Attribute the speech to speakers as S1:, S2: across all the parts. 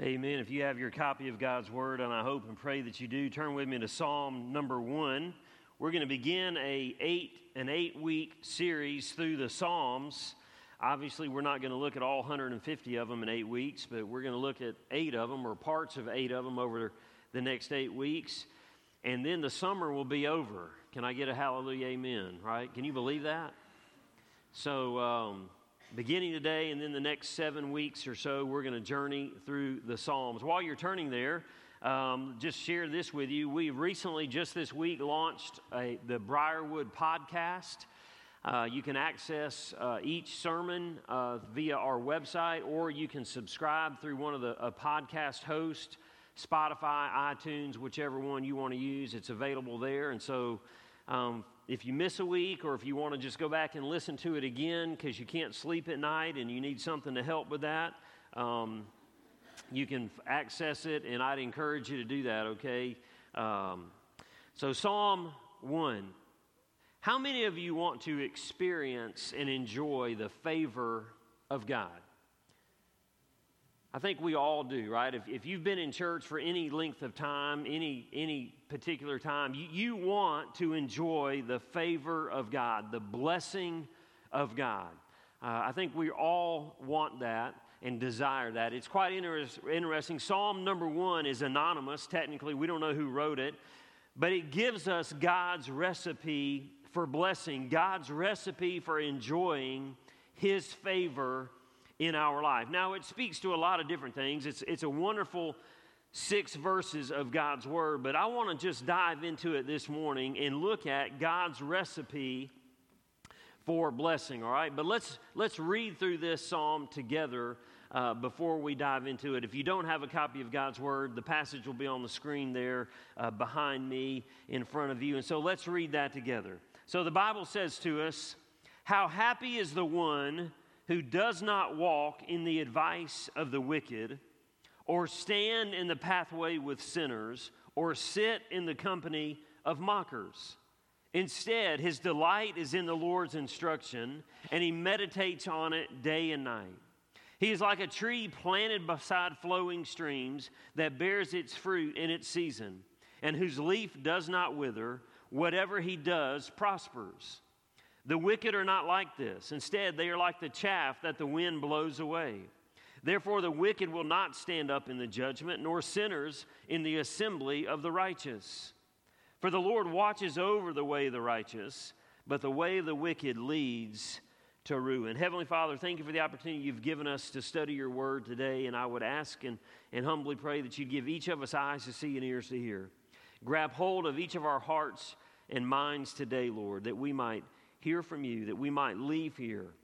S1: Amen. If you have your copy of God's Word, and I hope and pray that you do, turn with me to Psalm number one. We're going to begin a eight an eight week series through the Psalms. Obviously, we're not going to look at all 150 of them in eight weeks, but we're going to look at eight of them or parts of eight of them over the next eight weeks, and then the summer will be over. Can I get a hallelujah, amen? Right? Can you believe that? So. Um, beginning today and then the next seven weeks or so, we're going to journey through the Psalms. While you're turning there, um, just share this with you. We recently, just this week, launched a, the Briarwood podcast. Uh, you can access uh, each sermon uh, via our website, or you can subscribe through one of the podcast hosts, Spotify, iTunes, whichever one you want to use. It's available there. And so, um, if you miss a week or if you want to just go back and listen to it again because you can't sleep at night and you need something to help with that, um, you can access it, and I'd encourage you to do that, okay? Um, so, Psalm 1. How many of you want to experience and enjoy the favor of God? I think we all do, right? If, if you've been in church for any length of time, any, any particular time, you, you want to enjoy the favor of God, the blessing of God. Uh, I think we all want that and desire that. It's quite inter- interesting. Psalm number one is anonymous, technically, we don't know who wrote it, but it gives us God's recipe for blessing, God's recipe for enjoying His favor in our life. Now, it speaks to a lot of different things. It's, it's a wonderful six verses of God's Word, but I want to just dive into it this morning and look at God's recipe for blessing, all right? But let's, let's read through this psalm together uh, before we dive into it. If you don't have a copy of God's Word, the passage will be on the screen there uh, behind me in front of you. And so let's read that together. So the Bible says to us, How happy is the one who does not walk in the advice of the wicked, or stand in the pathway with sinners, or sit in the company of mockers. Instead, his delight is in the Lord's instruction, and he meditates on it day and night. He is like a tree planted beside flowing streams that bears its fruit in its season, and whose leaf does not wither. Whatever he does prospers. The wicked are not like this. Instead, they are like the chaff that the wind blows away. Therefore, the wicked will not stand up in the judgment, nor sinners in the assembly of the righteous. For the Lord watches over the way of the righteous, but the way of the wicked leads to ruin. Heavenly Father, thank you for the opportunity you've given us to study your word today, and I would ask and, and humbly pray that you'd give each of us eyes to see and ears to hear. Grab hold of each of our hearts and minds today, Lord, that we might hear from you, that we might leave here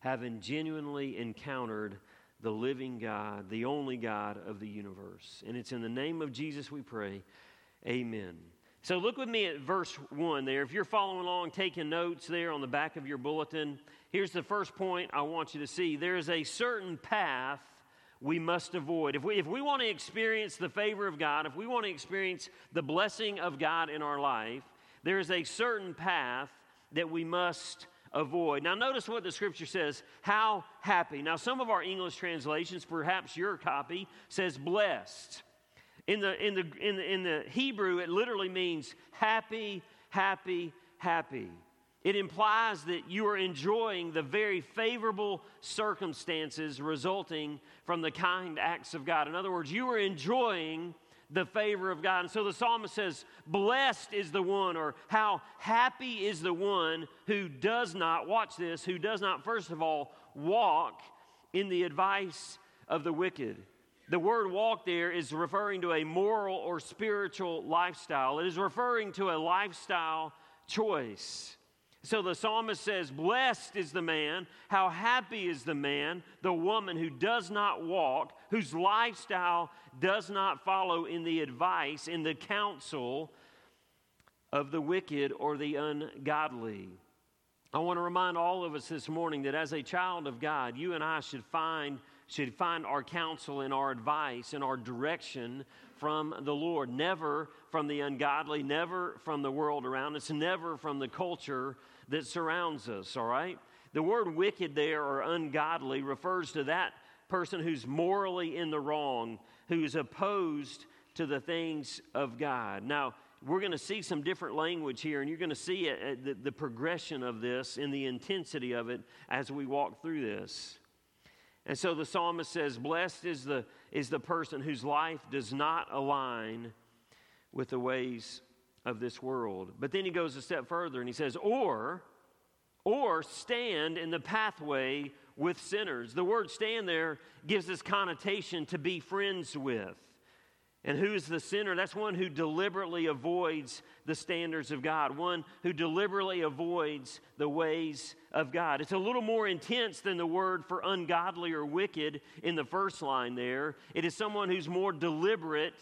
S1: having genuinely encountered the living God, the only God of the universe. And it's in the name of Jesus we pray. Amen. So look with me at verse 1 there. If you're following along, taking notes there on the back of your bulletin, here's the first point I want you to see. There is a certain path we must avoid. If we, if we want to experience the favor of God, if we want to experience the blessing of God in our life, there is a certain path that we must avoid. Now, notice what the scripture says how happy. Now, some of our English translations, perhaps your copy, says blessed. In the, in the, in the, in the Hebrew, it literally means happy, happy, happy. It implies that you are enjoying the very favorable circumstances resulting from the kind acts of God. In other words, you are enjoying the favor of God. And so the psalmist says, Blessed is the one, or how happy is the one who does not, watch this, who does not, first of all, walk in the advice of the wicked. The word walk there is referring to a moral or spiritual lifestyle, it is referring to a lifestyle choice. So the psalmist says, Blessed is the man, how happy is the man, the woman who does not walk, whose lifestyle does not follow in the advice, in the counsel of the wicked or the ungodly. I want to remind all of us this morning that as a child of God, you and I should find, should find our counsel and our advice and our direction from the Lord, never from the ungodly, never from the world around us, never from the culture that surrounds us, all right? The word wicked there or ungodly refers to that person who's morally in the wrong, who's opposed to the things of God. Now, we're going to see some different language here, and you're going to see it, the, the progression of this and the intensity of it as we walk through this. And so the psalmist says, Blessed is the, is the person whose life does not align with the ways of this world. But then he goes a step further and he says, Or, or stand in the pathway with sinners. The word stand there gives this connotation to be friends with. And who is the sinner? That's one who deliberately avoids the standards of God, one who deliberately avoids the ways of God. It's a little more intense than the word for ungodly or wicked in the first line there. It is someone who's more deliberate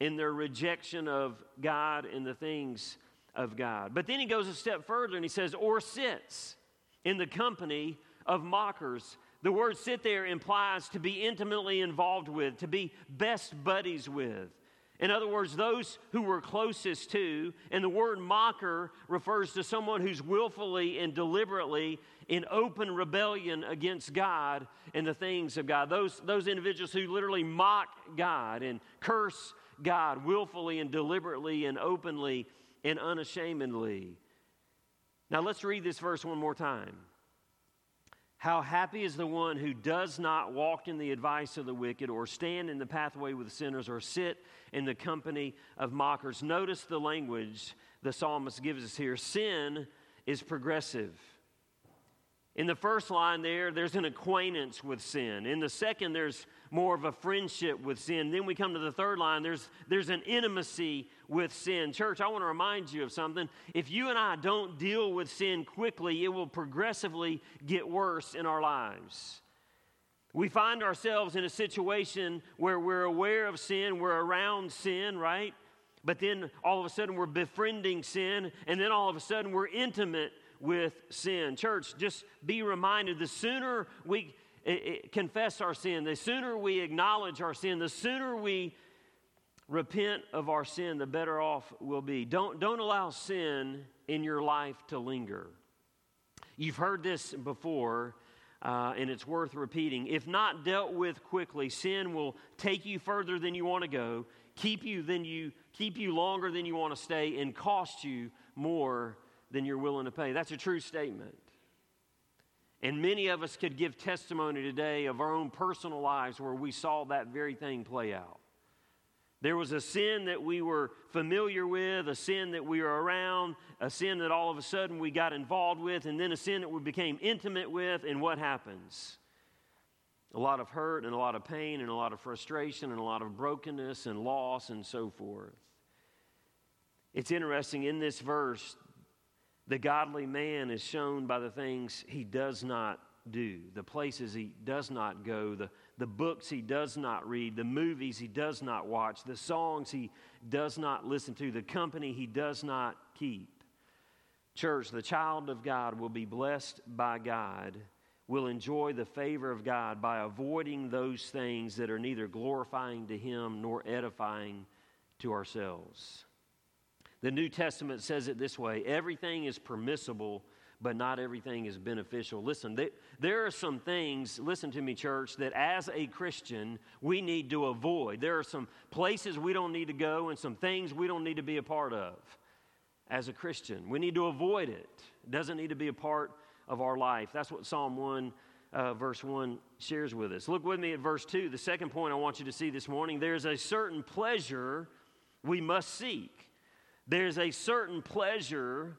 S1: in their rejection of God and the things of God. But then he goes a step further and he says, or sits in the company of mockers the word sit there implies to be intimately involved with, to be best buddies with. In other words, those who were closest to, and the word mocker refers to someone who's willfully and deliberately in open rebellion against God and the things of God. Those, those individuals who literally mock God and curse God willfully and deliberately and openly and unashamedly. Now let's read this verse one more time. How happy is the one who does not walk in the advice of the wicked, or stand in the pathway with sinners, or sit in the company of mockers. Notice the language the psalmist gives us here sin is progressive. In the first line there, there's an acquaintance with sin. In the second, there's more of a friendship with sin. Then we come to the third line, there's, there's an intimacy with sin. Church, I want to remind you of something. If you and I don't deal with sin quickly, it will progressively get worse in our lives. We find ourselves in a situation where we're aware of sin, we're around sin, right? But then all of a sudden we're befriending sin, and then all of a sudden we're intimate with sin. Church, just be reminded the sooner we confess our sin, the sooner we acknowledge our sin, the sooner we repent of our sin, the better off we'll be. Don't, don't allow sin in your life to linger. You've heard this before, uh, and it's worth repeating. If not dealt with quickly, sin will take you further than you want to go, keep you, than you, keep you longer than you want to stay, and cost you more than you're willing to pay. That's a true statement. And many of us could give testimony today of our own personal lives where we saw that very thing play out. There was a sin that we were familiar with, a sin that we were around, a sin that all of a sudden we got involved with, and then a sin that we became intimate with, and what happens? A lot of hurt and a lot of pain and a lot of frustration and a lot of brokenness and loss and so forth. It's interesting in this verse, the godly man is shown by the things he does not do, the places he does not go, the the books he does not read, the movies he does not watch, the songs he does not listen to, the company he does not keep. Church, the child of God will be blessed by God, will enjoy the favor of God by avoiding those things that are neither glorifying to him nor edifying to ourselves. The New Testament says it this way everything is permissible but not everything is beneficial. Listen, there, there are some things, listen to me, church, that as a Christian we need to avoid. There are some places we don't need to go and some things we don't need to be a part of as a Christian. We need to avoid it. It doesn't need to be a part of our life. That's what Psalm 1, uh, verse 1 shares with us. Look with me at verse 2. The second point I want you to see this morning there's a certain pleasure we must seek. There's a certain pleasure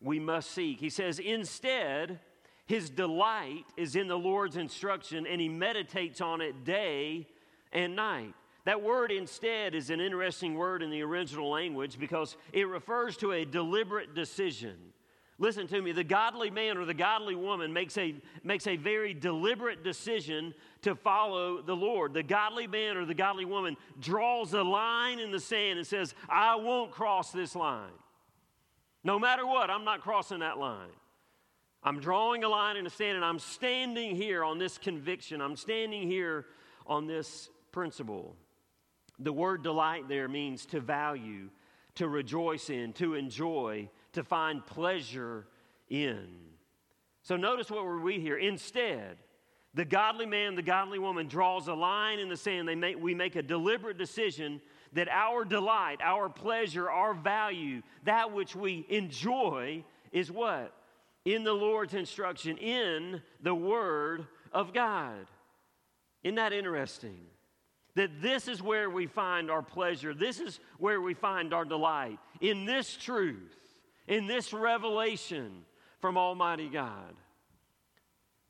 S1: we must seek. He says, instead, his delight is in the Lord's instruction and he meditates on it day and night. That word instead is an interesting word in the original language because it refers to a deliberate decision. Listen to me, the godly man or the godly woman makes a, makes a very deliberate decision to follow the Lord. The godly man or the godly woman draws a line in the sand and says, I won't cross this line. No matter what, I'm not crossing that line. I'm drawing a line in the sand and I'm standing here on this conviction. I'm standing here on this principle. The word delight there means to value, to rejoice in, to enjoy, to find pleasure in. So notice what we read here. Instead, The godly man, the godly woman draws a line in the sand. They make, we make a deliberate decision that our delight, our pleasure, our value, that which we enjoy is what? In the Lord's instruction, in the Word of God. Isn't that interesting? That this is where we find our pleasure, this is where we find our delight, in this truth, in this revelation from Almighty God.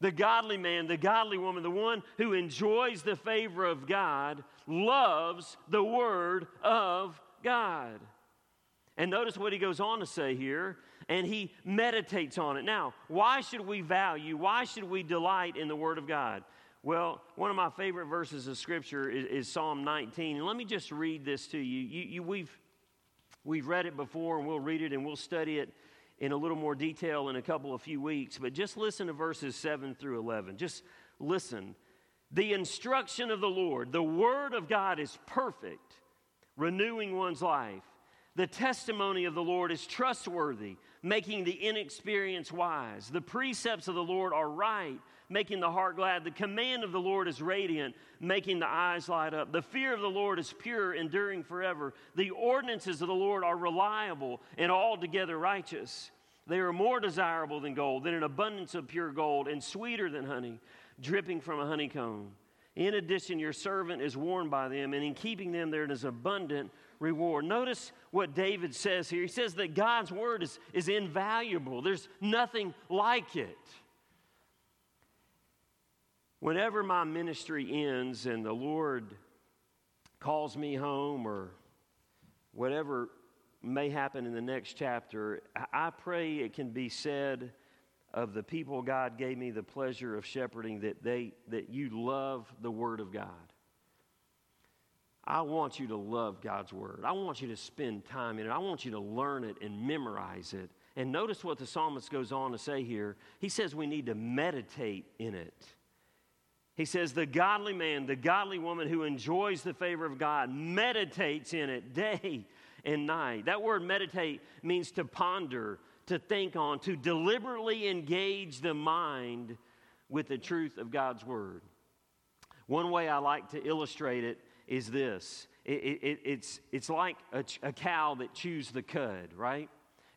S1: The godly man, the godly woman, the one who enjoys the favor of God, loves the Word of God. And notice what he goes on to say here, and he meditates on it. Now, why should we value, why should we delight in the Word of God? Well, one of my favorite verses of Scripture is, is Psalm 19. And let me just read this to you. you, you we've, we've read it before, and we'll read it and we'll study it in a little more detail in a couple of few weeks. But just listen to verses 7 through 11. Just listen. The instruction of the Lord, the Word of God is perfect, renewing one's life. The testimony of the Lord is trustworthy, making the inexperienced wise. The precepts of the Lord are right, making the heart glad. The command of the Lord is radiant, making the eyes light up. The fear of the Lord is pure, enduring forever. The ordinances of the Lord are reliable and altogether righteous. They are more desirable than gold, than an abundance of pure gold, and sweeter than honey dripping from a honeycomb. In addition, your servant is warned by them, and in keeping them, there is abundant reward. Notice what David says here. He says that God's word is, is invaluable, there's nothing like it. Whenever my ministry ends and the Lord calls me home or whatever may happen in the next chapter, I pray it can be said of the people God gave me the pleasure of shepherding that they that you love the word of God. I want you to love God's word. I want you to spend time in it. I want you to learn it and memorize it. And notice what the psalmist goes on to say here. He says we need to meditate in it. He says, The godly man, the godly woman who enjoys the favor of God, meditates in it day and night. That word meditate means to ponder, to think on, to deliberately engage the mind with the truth of God's Word. One way I like to illustrate it is this it, it, it's, it's like a, a cow that chews the cud, right?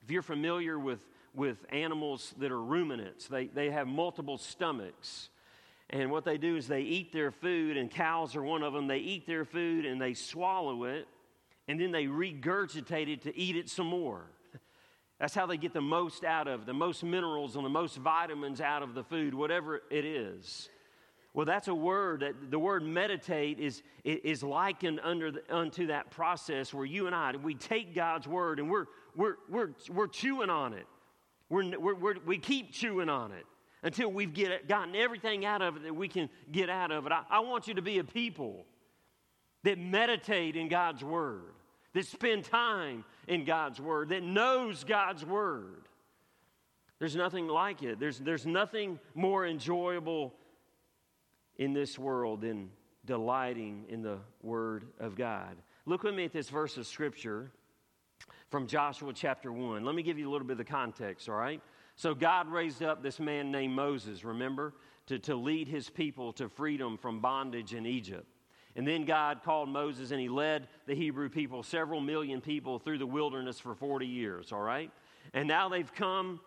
S1: If you're familiar with, with animals that are ruminants, they, they have multiple stomachs. And what they do is they eat their food, and cows are one of them. They eat their food and they swallow it, and then they regurgitate it to eat it some more. That's how they get the most out of the most minerals and the most vitamins out of the food, whatever it is. Well, that's a word that the word meditate is, is likened under the, unto that process where you and I, we take God's word and we're, we're, we're, we're chewing on it. We're, we're, we're we keep chewing on it until we've get, gotten everything out of it that we can get out of it. I, I want you to be a people that meditate in God's word, that spend time in God's Word, that knows God's Word. There's nothing like it. There's, there's nothing more enjoyable in this world than delighting in the Word of God. Look with me at this verse of Scripture from Joshua chapter 1. Let me give you a little bit of the context, all right? So, God raised up this man named Moses, remember, to, to lead his people to freedom from bondage in Egypt. And then God called Moses and he led the Hebrew people, several million people, through the wilderness for 40 years, all right? And now they've come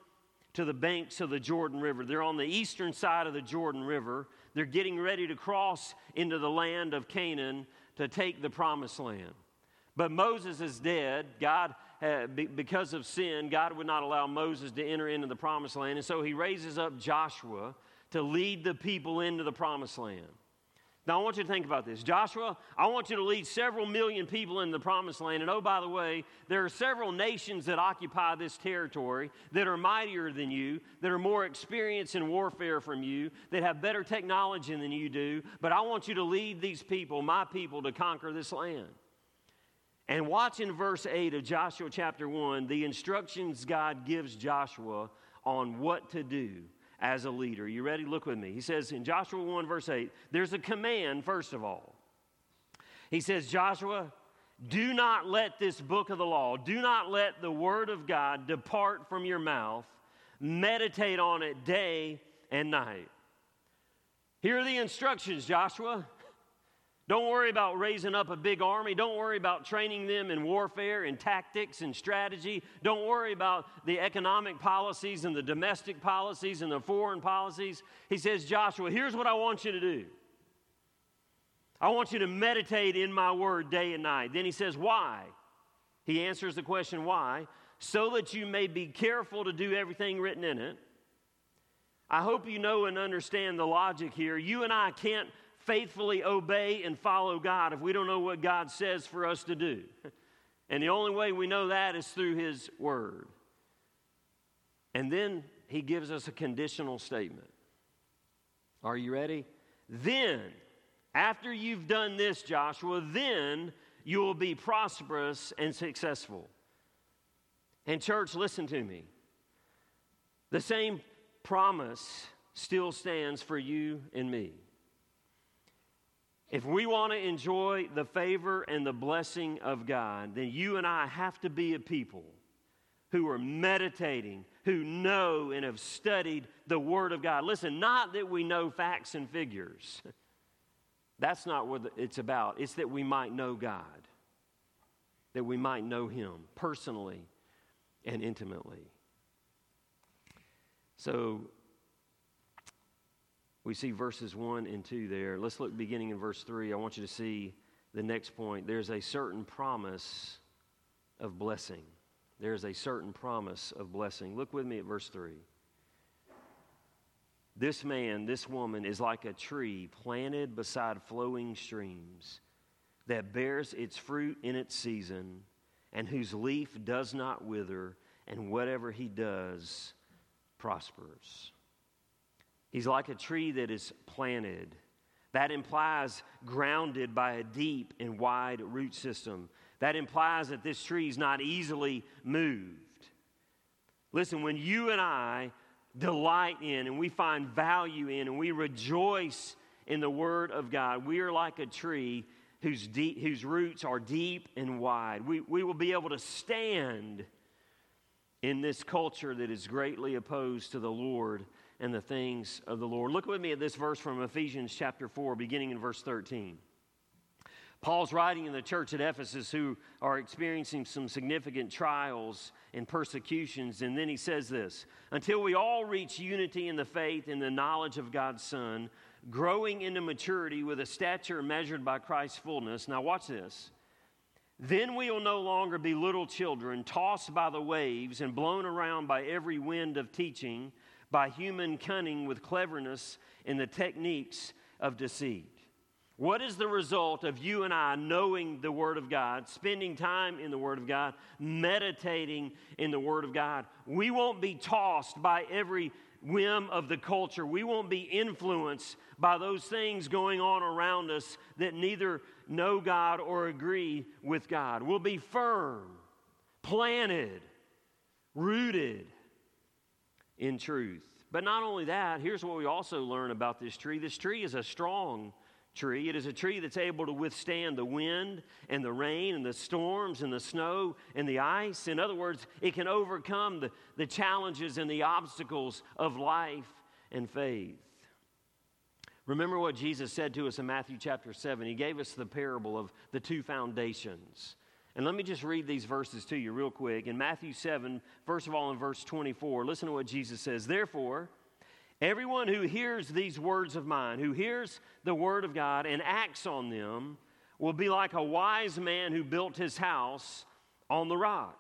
S1: to the banks of the Jordan River. They're on the eastern side of the Jordan River. They're getting ready to cross into the land of Canaan to take the promised land. But Moses is dead. God, uh, because of sin, God would not allow Moses to enter into the promised land. And so he raises up Joshua to lead the people into the promised land. Now, I want you to think about this. Joshua, I want you to lead several million people in the promised land. And oh, by the way, there are several nations that occupy this territory that are mightier than you, that are more experienced in warfare from you, that have better technology than you do. But I want you to lead these people, my people, to conquer this land. And watch in verse 8 of Joshua chapter 1 the instructions God gives Joshua on what to do as a leader. You ready? Look with me. He says in Joshua 1, verse 8, there's a command, first of all. He says, Joshua, do not let this book of the law, do not let the word of God depart from your mouth. Meditate on it day and night. Here are the instructions, Joshua. Don't worry about raising up a big army. Don't worry about training them in warfare and tactics and strategy. Don't worry about the economic policies and the domestic policies and the foreign policies. He says, Joshua, here's what I want you to do. I want you to meditate in my word day and night. Then he says, Why? He answers the question, Why? So that you may be careful to do everything written in it. I hope you know and understand the logic here. You and I can't faithfully obey and follow God if we don't know what God says for us to do. And the only way we know that is through His Word. And then He gives us a conditional statement. Are you ready? Then, after you've done this, Joshua, then you will be prosperous and successful. And, church, listen to me. The same promise still stands for you and me. If we want to enjoy the favor and the blessing of God, then you and I have to be a people who are meditating, who know and have studied the Word of God. Listen, not that we know facts and figures. That's not what it's about. It's that we might know God, that we might know Him personally and intimately. So, we see verses 1 and 2 there. Let's look beginning in verse 3. I want you to see the next point. There's a certain promise of blessing. There's a certain promise of blessing. Look with me at verse 3. This man, this woman is like a tree planted beside flowing streams that bears its fruit in its season and whose leaf does not wither, and whatever he does prospers. He's like a tree that is planted. That implies grounded by a deep and wide root system. That implies that this tree is not easily moved. Listen, when you and I delight in and we find value in and we rejoice in the Word of God, we are like a tree whose, deep, whose roots are deep and wide. We, we will be able to stand in this culture that is greatly opposed to the Lord and the things of the Lord. Look with me at this verse from Ephesians chapter 4, beginning in verse 13. Paul's writing in the church at Ephesus who are experiencing some significant trials and persecutions. And then he says this Until we all reach unity in the faith and the knowledge of God's Son, growing into maturity with a stature measured by Christ's fullness. Now, watch this. Then we will no longer be little children, tossed by the waves and blown around by every wind of teaching by human cunning with cleverness in the techniques of deceit. What is the result of you and I knowing the Word of God, spending time in the Word of God, meditating in the Word of God? We won't be tossed by every whim of the culture. We won't be influenced by those things going on around us that neither know God or agree with God. We'll be firm, planted, rooted in truth. But not only that, here's what we also learn about this tree this tree is a strong tree. It is a tree that's able to withstand the wind and the rain and the storms and the snow and the ice. In other words, it can overcome the, the challenges and the obstacles of life and faith. Remember what Jesus said to us in Matthew chapter 7. He gave us the parable of the two foundations. And let me just read these verses to you real quick. In Matthew 7, first of all, in verse 24, listen to what Jesus says. Therefore, everyone who hears these words of mine, who hears the word of God and acts on them, will be like a wise man who built his house on the rock.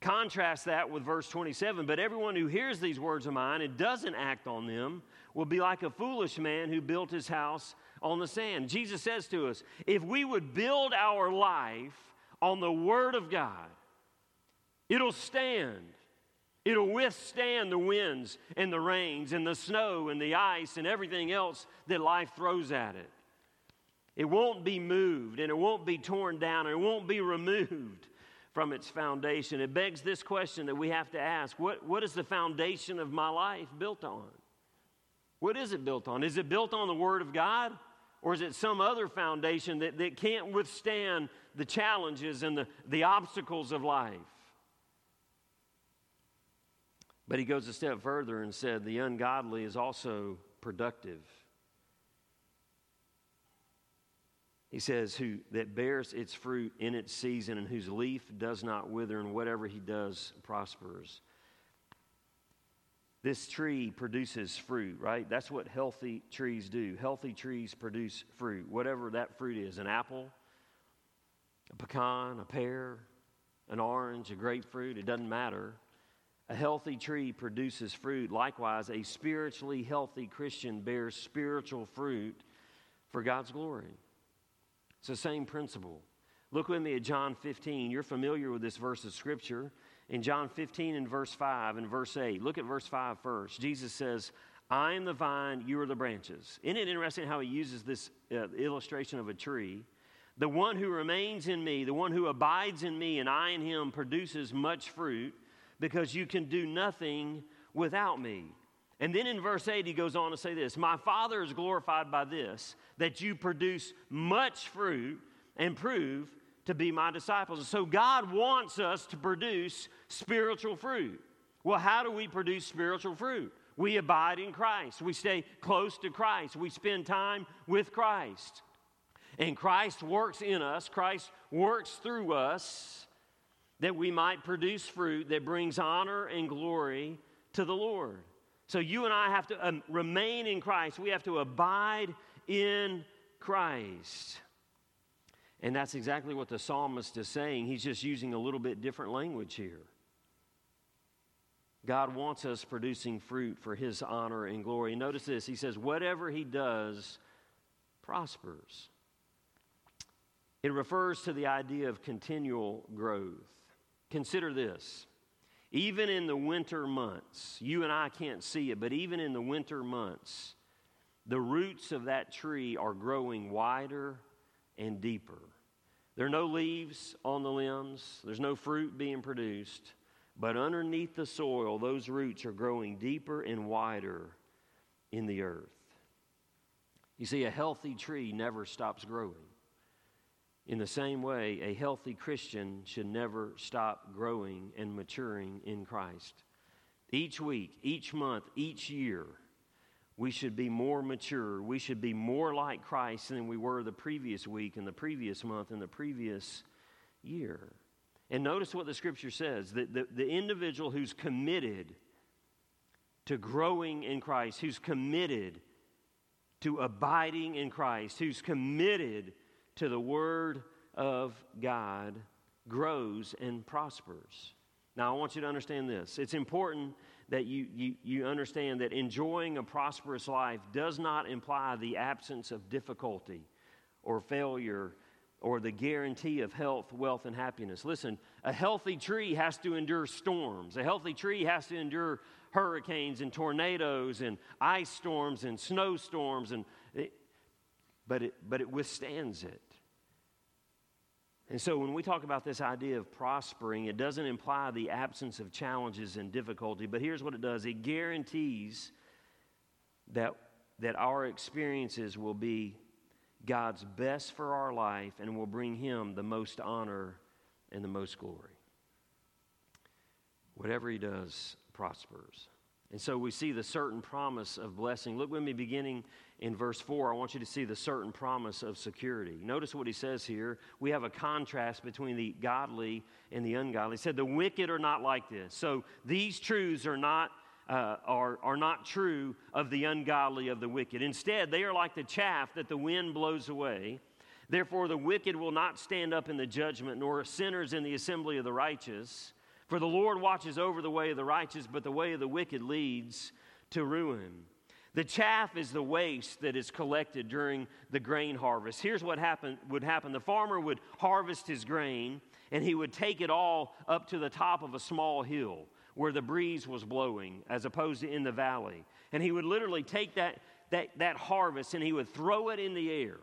S1: Contrast that with verse 27. But everyone who hears these words of mine and doesn't act on them will be like a foolish man who built his house on the sand. Jesus says to us if we would build our life on the Word of God, it'll stand. It'll withstand the winds and the rains and the snow and the ice and everything else that life throws at it. It won't be moved and it won't be torn down and it won't be removed from its foundation. It begs this question that we have to ask what, what is the foundation of my life built on? What is it built on? Is it built on the Word of God? Or is it some other foundation that, that can't withstand the challenges and the, the obstacles of life. But he goes a step further and said, The ungodly is also productive. He says, Who that bears its fruit in its season and whose leaf does not wither, and whatever he does prospers. This tree produces fruit, right? That's what healthy trees do. Healthy trees produce fruit, whatever that fruit is an apple, a pecan, a pear, an orange, a grapefruit, it doesn't matter. A healthy tree produces fruit. Likewise, a spiritually healthy Christian bears spiritual fruit for God's glory. It's the same principle. Look with me at John 15. You're familiar with this verse of Scripture. In John 15 and verse 5 and verse 8, look at verse 5 first. Jesus says, I am the vine, you are the branches. Isn't it interesting how he uses this uh, illustration of a tree? The one who remains in me, the one who abides in me, and I in him produces much fruit because you can do nothing without me. And then in verse 8, he goes on to say this My Father is glorified by this, that you produce much fruit and prove to be my disciples. So God wants us to produce spiritual fruit. Well, how do we produce spiritual fruit? We abide in Christ. We stay close to Christ. We spend time with Christ. And Christ works in us, Christ works through us that we might produce fruit that brings honor and glory to the Lord. So you and I have to um, remain in Christ. We have to abide in Christ. And that's exactly what the psalmist is saying. He's just using a little bit different language here. God wants us producing fruit for his honor and glory. Notice this He says, whatever he does prospers. It refers to the idea of continual growth. Consider this. Even in the winter months, you and I can't see it, but even in the winter months, the roots of that tree are growing wider and deeper. There are no leaves on the limbs, there's no fruit being produced, but underneath the soil, those roots are growing deeper and wider in the earth. You see, a healthy tree never stops growing. In the same way, a healthy Christian should never stop growing and maturing in Christ. Each week, each month, each year, we should be more mature. We should be more like Christ than we were the previous week and the previous month and the previous year. And notice what the scripture says that the, the individual who's committed to growing in Christ, who's committed to abiding in Christ, who's committed to the Word of God grows and prospers. Now, I want you to understand this. It's important that you, you, you understand that enjoying a prosperous life does not imply the absence of difficulty or failure or the guarantee of health, wealth, and happiness. Listen, a healthy tree has to endure storms. A healthy tree has to endure hurricanes and tornadoes and ice storms and snowstorms, and it, but, it, but it withstands it. And so when we talk about this idea of prospering, it doesn't imply the absence of challenges and difficulty, but here's what it does it guarantees that, that our experiences will be God's best for our life and will bring Him the most honor and the most glory. Whatever He does prospers. And so we see the certain promise of blessing. Look with me beginning in verse 4. I want you to see the certain promise of security. Notice what he says here. We have a contrast between the godly and the ungodly. He said, The wicked are not like this. So these truths are not. Uh, are, are not true of the ungodly of the wicked. Instead, they are like the chaff that the wind blows away. Therefore, the wicked will not stand up in the judgment, nor sinners in the assembly of the righteous. For the Lord watches over the way of the righteous, but the way of the wicked leads to ruin. The chaff is the waste that is collected during the grain harvest. Here's what happen, would happen the farmer would harvest his grain, and he would take it all up to the top of a small hill where the breeze was blowing, as opposed to in the valley. And he would literally take that, that, that harvest and he would throw it in the air.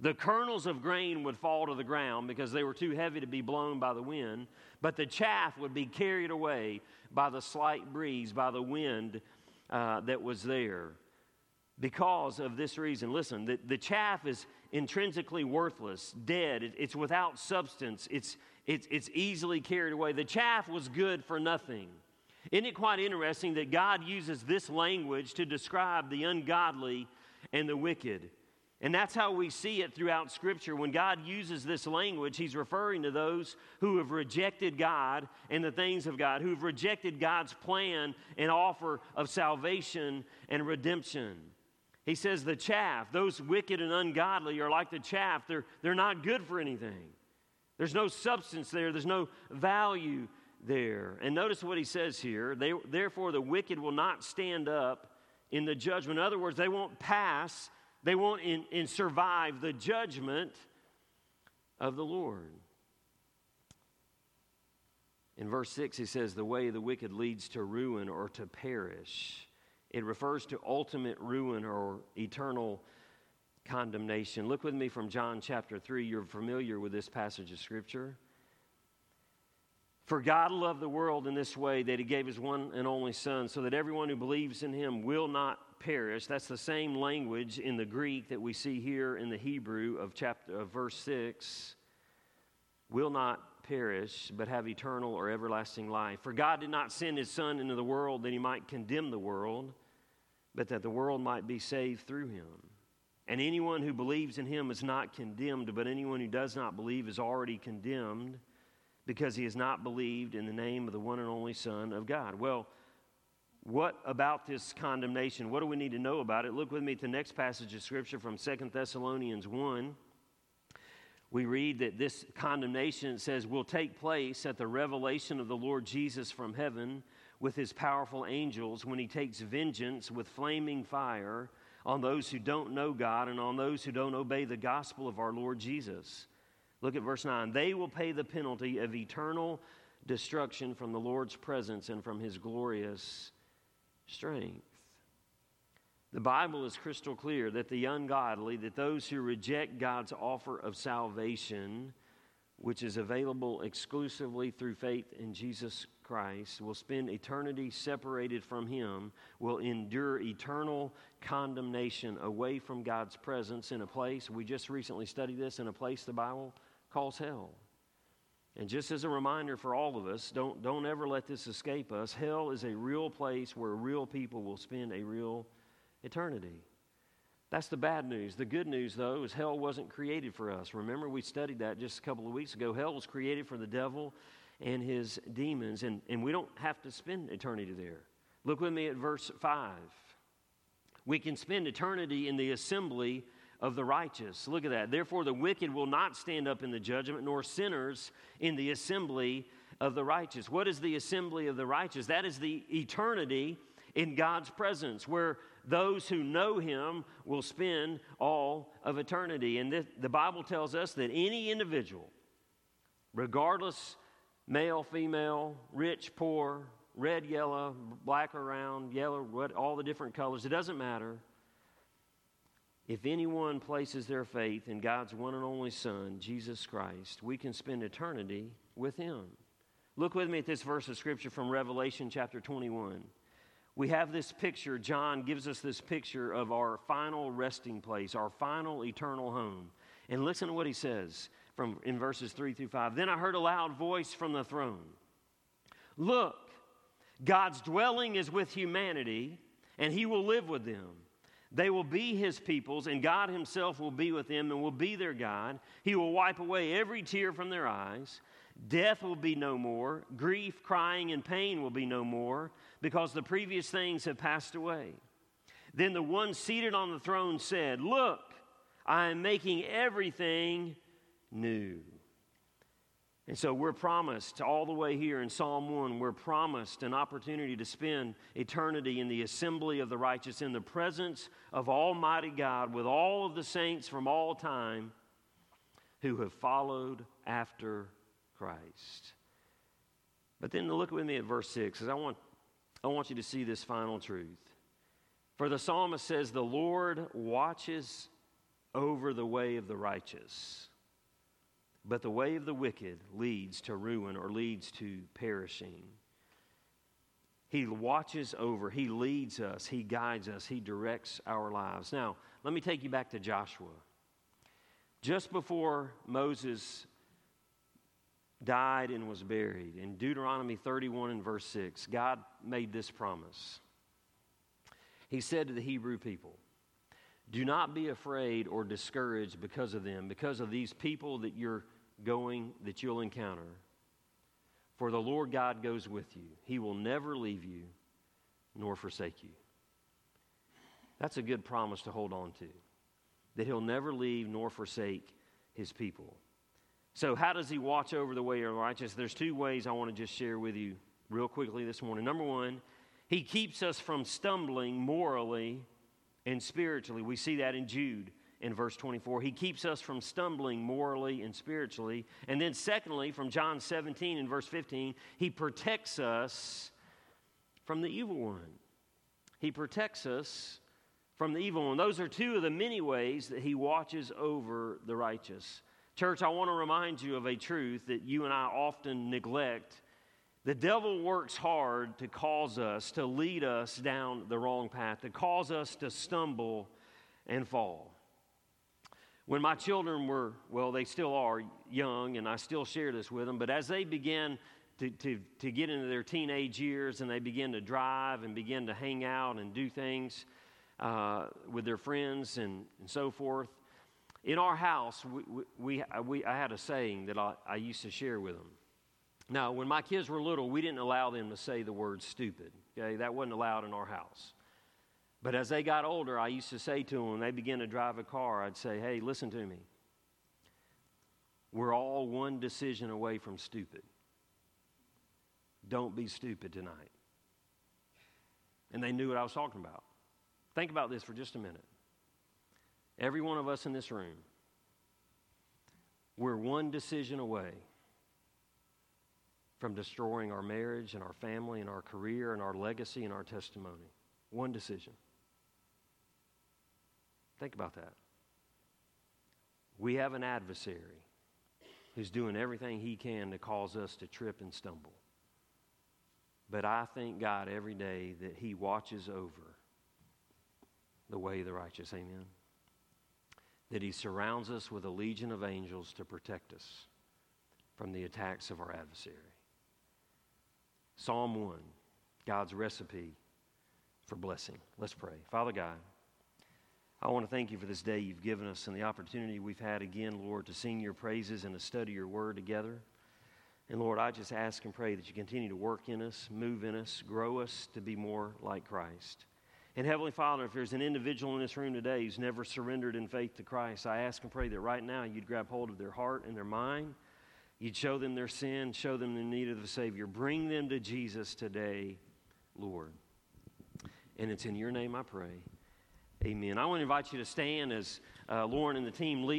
S1: The kernels of grain would fall to the ground because they were too heavy to be blown by the wind, but the chaff would be carried away by the slight breeze, by the wind uh, that was there. Because of this reason, listen, the, the chaff is intrinsically worthless, dead, it, it's without substance, it's, it's, it's easily carried away. The chaff was good for nothing. Isn't it quite interesting that God uses this language to describe the ungodly and the wicked? And that's how we see it throughout Scripture. When God uses this language, He's referring to those who have rejected God and the things of God, who've rejected God's plan and offer of salvation and redemption. He says, The chaff, those wicked and ungodly, are like the chaff. They're, they're not good for anything. There's no substance there, there's no value there. And notice what he says here. They, Therefore, the wicked will not stand up in the judgment. In other words, they won't pass they won't in, in survive the judgment of the Lord. In verse 6, he says, The way of the wicked leads to ruin or to perish. It refers to ultimate ruin or eternal condemnation. Look with me from John chapter 3. You're familiar with this passage of Scripture. For God loved the world in this way that he gave his one and only Son, so that everyone who believes in him will not perish. That's the same language in the Greek that we see here in the Hebrew of chapter of verse 6. Will not perish, but have eternal or everlasting life. For God did not send his Son into the world that he might condemn the world, but that the world might be saved through him. And anyone who believes in him is not condemned, but anyone who does not believe is already condemned because he has not believed in the name of the one and only Son of God. Well, what about this condemnation? What do we need to know about it? Look with me at the next passage of Scripture from Second Thessalonians 1. We read that this condemnation says will take place at the revelation of the Lord Jesus from heaven with his powerful angels when he takes vengeance with flaming fire on those who don't know God and on those who don't obey the gospel of our Lord Jesus. Look at verse 9. They will pay the penalty of eternal destruction from the Lord's presence and from his glorious strength. The Bible is crystal clear that the ungodly, that those who reject God's offer of salvation, which is available exclusively through faith in Jesus Christ, will spend eternity separated from Him, will endure eternal condemnation away from God's presence in a place, we just recently studied this, in a place the Bible calls hell. And just as a reminder for all of us, don't, don't ever let this escape us. Hell is a real place where real people will spend a real eternity. That's the bad news. The good news, though, is hell wasn't created for us. Remember, we studied that just a couple of weeks ago. Hell was created for the devil and his demons, and, and we don't have to spend eternity there. Look with me at verse 5. We can spend eternity in the assembly of the righteous. Look at that. Therefore, the wicked will not stand up in the judgment, nor sinners in the assembly of the righteous. What is the assembly of the righteous? That is the eternity in God's presence, where those who know Him will spend all of eternity. And the Bible tells us that any individual, regardless male, female, rich, poor, red, yellow, black or round, yellow, what, all the different colors, it doesn't matter if anyone places their faith in God's one and only Son, Jesus Christ, we can spend eternity with him. Look with me at this verse of scripture from Revelation chapter 21. We have this picture, John gives us this picture of our final resting place, our final eternal home. And listen to what he says from in verses 3 through 5. Then I heard a loud voice from the throne. Look, God's dwelling is with humanity, and he will live with them. They will be his peoples, and God himself will be with them and will be their God. He will wipe away every tear from their eyes. Death will be no more. Grief, crying, and pain will be no more because the previous things have passed away. Then the one seated on the throne said, Look, I am making everything new. And so we're promised all the way here in Psalm 1, we're promised an opportunity to spend eternity in the assembly of the righteous, in the presence of Almighty God, with all of the saints from all time who have followed after Christ. But then look with me at verse 6, because I want, I want you to see this final truth. For the psalmist says, The Lord watches over the way of the righteous but the way of the wicked leads to ruin or leads to perishing. He watches over, He leads us, He guides us, He directs our lives. Now, let me take you back to Joshua. Just before Moses died and was buried, in Deuteronomy 31 and verse 6, God made this promise. He said to the Hebrew people, Do not be afraid or discouraged because of them, because of these people that you're going, that you'll encounter. For the Lord God goes with you. He will never leave you nor forsake you. That's a good promise to hold on to, that He'll never leave nor forsake His people. So, how does He watch over the way of righteous? There's two ways I want to just share with you real quickly this morning. Number one, He keeps us from stumbling morally and spiritually. We see that in Jude in verse 24. He keeps us from stumbling morally and spiritually. And then, secondly, from John 17 and verse 15, He protects us from the evil one. He protects us from the evil one. Those are two of the many ways that He watches over the righteous. Church, I want to remind you of a truth that you and I often neglect. The devil works hard to cause us, to lead us down the wrong path, to cause us to stumble and fall. When my children were, well, they still are young, and I still share this with them, but as they began to, to, to get into their teenage years and they begin to drive and begin to hang out and do things uh, with their friends and, and so forth, in our house, we, we, we, I had a saying that I, I used to share with them. Now, when my kids were little, we didn't allow them to say the word stupid. Okay, that wasn't allowed in our house. But as they got older, I used to say to them, when they began to drive a car, I'd say, hey, listen to me. We're all one decision away from stupid. Don't be stupid tonight. And they knew what I was talking about. Think about this for just a minute. Every one of us in this room, we're one decision away from destroying our marriage and our family and our career and our legacy and our testimony. One decision. Think about that. We have an adversary who's doing everything he can to cause us to trip and stumble. But I thank God every day that he watches over the way of the righteous. Amen. That he surrounds us with a legion of angels to protect us from the attacks of our adversary. Psalm 1, God's recipe for blessing. Let's pray. Father God, I want to thank you for this day you've given us and the opportunity we've had again, Lord, to sing your praises and to study your word together. And Lord, I just ask and pray that you continue to work in us, move in us, grow us to be more like Christ. And Heavenly Father, if there's an individual in this room today who's never surrendered in faith to Christ, I ask and pray that right now you'd grab hold of their heart and their mind. You'd show them their sin, show them the need of the Savior. Bring them to Jesus today, Lord. And it's in your name I pray. Amen. I want to invite you to stand as uh, Lauren and the team lead.